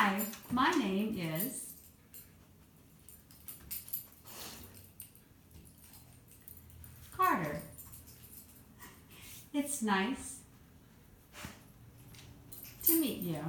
Hi, my name is Carter. It's nice to meet you.